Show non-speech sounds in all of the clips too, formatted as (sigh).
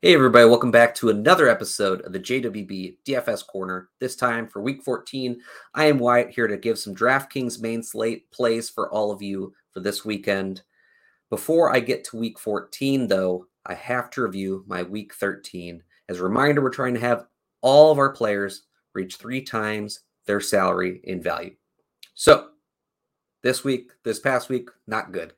Hey, everybody, welcome back to another episode of the JWB DFS Corner. This time for week 14, I am Wyatt here to give some DraftKings main slate plays for all of you for this weekend. Before I get to week 14, though, I have to review my week 13. As a reminder, we're trying to have all of our players reach three times their salary in value. So, this week, this past week, not good.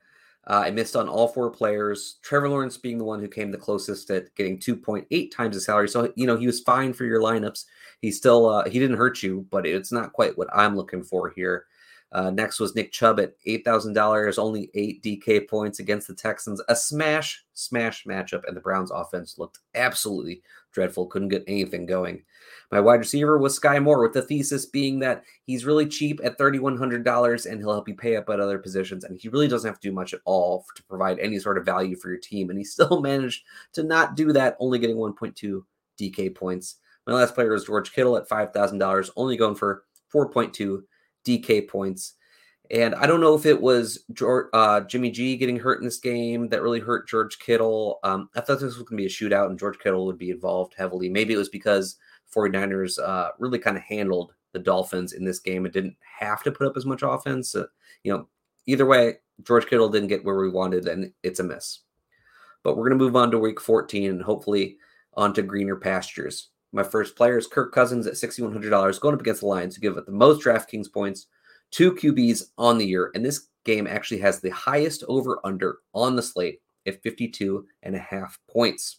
Uh, I missed on all four players. Trevor Lawrence being the one who came the closest at getting 2.8 times the salary. So, you know, he was fine for your lineups. He still, uh, he didn't hurt you, but it's not quite what I'm looking for here. Uh, next was Nick Chubb at $8,000, only eight DK points against the Texans. A smash, smash matchup, and the Browns offense looked absolutely dreadful. Couldn't get anything going. My wide receiver was Sky Moore, with the thesis being that he's really cheap at $3,100 and he'll help you pay up at other positions. And he really doesn't have to do much at all to provide any sort of value for your team. And he still (laughs) managed to not do that, only getting 1.2 DK points. My last player was George Kittle at $5,000, only going for 4.2 DK points. And I don't know if it was George, uh, Jimmy G getting hurt in this game that really hurt George Kittle. Um, I thought this was going to be a shootout and George Kittle would be involved heavily. Maybe it was because 49ers uh, really kind of handled the Dolphins in this game and didn't have to put up as much offense. Uh, you know, either way, George Kittle didn't get where we wanted and it's a miss. But we're going to move on to week 14 and hopefully onto greener pastures. My first player is Kirk Cousins at $6,100 going up against the Lions to give up the most DraftKings points – two QBs on the year. And this game actually has the highest over under on the slate at 52 and a half points.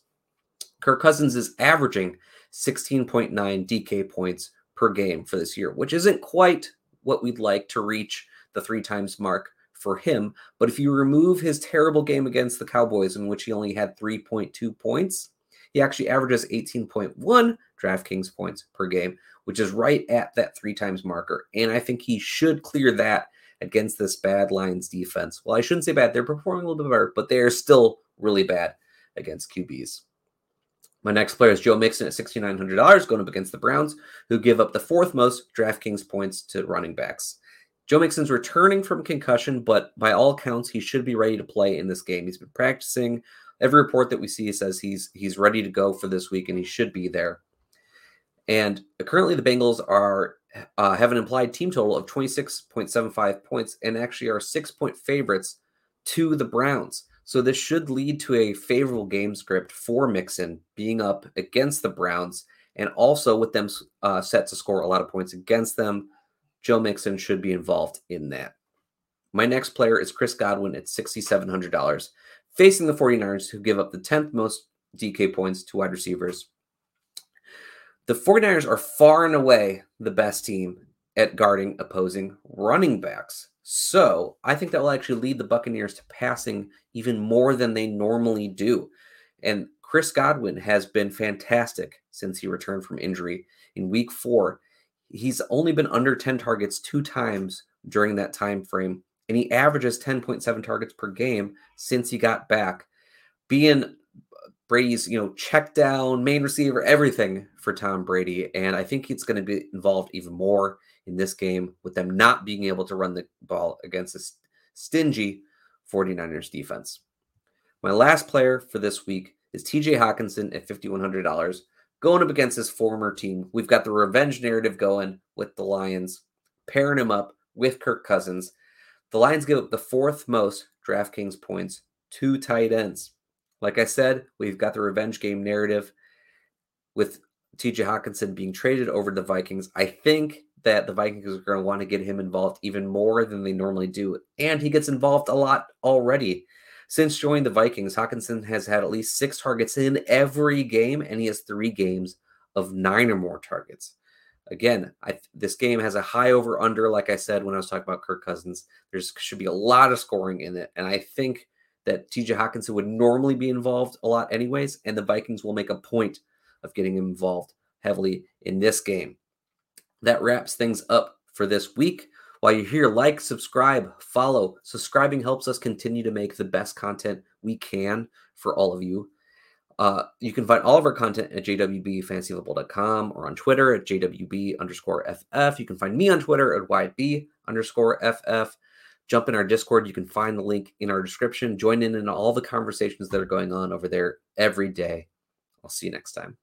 Kirk Cousins is averaging 16.9 DK points per game for this year, which isn't quite what we'd like to reach the three times mark for him. But if you remove his terrible game against the Cowboys, in which he only had 3.2 points, he actually averages 18.1 DraftKings points per game, which is right at that three times marker. And I think he should clear that against this bad Lions defense. Well, I shouldn't say bad. They're performing a little bit better, but they are still really bad against QBs. My next player is Joe Mixon at $6,900 going up against the Browns, who give up the fourth most DraftKings points to running backs. Joe Mixon's returning from concussion, but by all accounts, he should be ready to play in this game. He's been practicing. Every report that we see says he's he's ready to go for this week, and he should be there. And currently, the Bengals are uh, have an implied team total of 26.75 points and actually are six point favorites to the Browns. So this should lead to a favorable game script for Mixon being up against the Browns and also with them uh, set to score a lot of points against them. Joe Mixon should be involved in that. My next player is Chris Godwin at $6,700, facing the 49ers, who give up the 10th most DK points to wide receivers the 49ers are far and away the best team at guarding opposing running backs. So I think that will actually lead the Buccaneers to passing even more than they normally do. And Chris Godwin has been fantastic since he returned from injury in week four. He's only been under 10 targets two times during that time frame, and he averages 10.7 targets per game since he got back. Being uh, Brady's, you know, check down, main receiver, everything for Tom Brady. And I think he's going to be involved even more in this game with them not being able to run the ball against this stingy 49ers defense. My last player for this week is TJ Hockenson at $5,100. Going up against his former team, we've got the revenge narrative going with the Lions, pairing him up with Kirk Cousins. The Lions give up the fourth most DraftKings points to tight ends. Like I said, we've got the revenge game narrative with TJ Hockenson being traded over to the Vikings. I think that the Vikings are going to want to get him involved even more than they normally do. And he gets involved a lot already. Since joining the Vikings, Hockenson has had at least six targets in every game, and he has three games of nine or more targets. Again, I, this game has a high over under, like I said when I was talking about Kirk Cousins. There should be a lot of scoring in it. And I think that TJ Hockenson would normally be involved a lot, anyways, and the Vikings will make a point of getting involved heavily in this game. That wraps things up for this week. While you're here, like, subscribe, follow. Subscribing helps us continue to make the best content we can for all of you. Uh, you can find all of our content at jwbfantasyfootball.com or on Twitter at jwb underscore ff. You can find me on Twitter at yb underscore ff jump in our Discord. You can find the link in our description. Join in in all the conversations that are going on over there every day. I'll see you next time.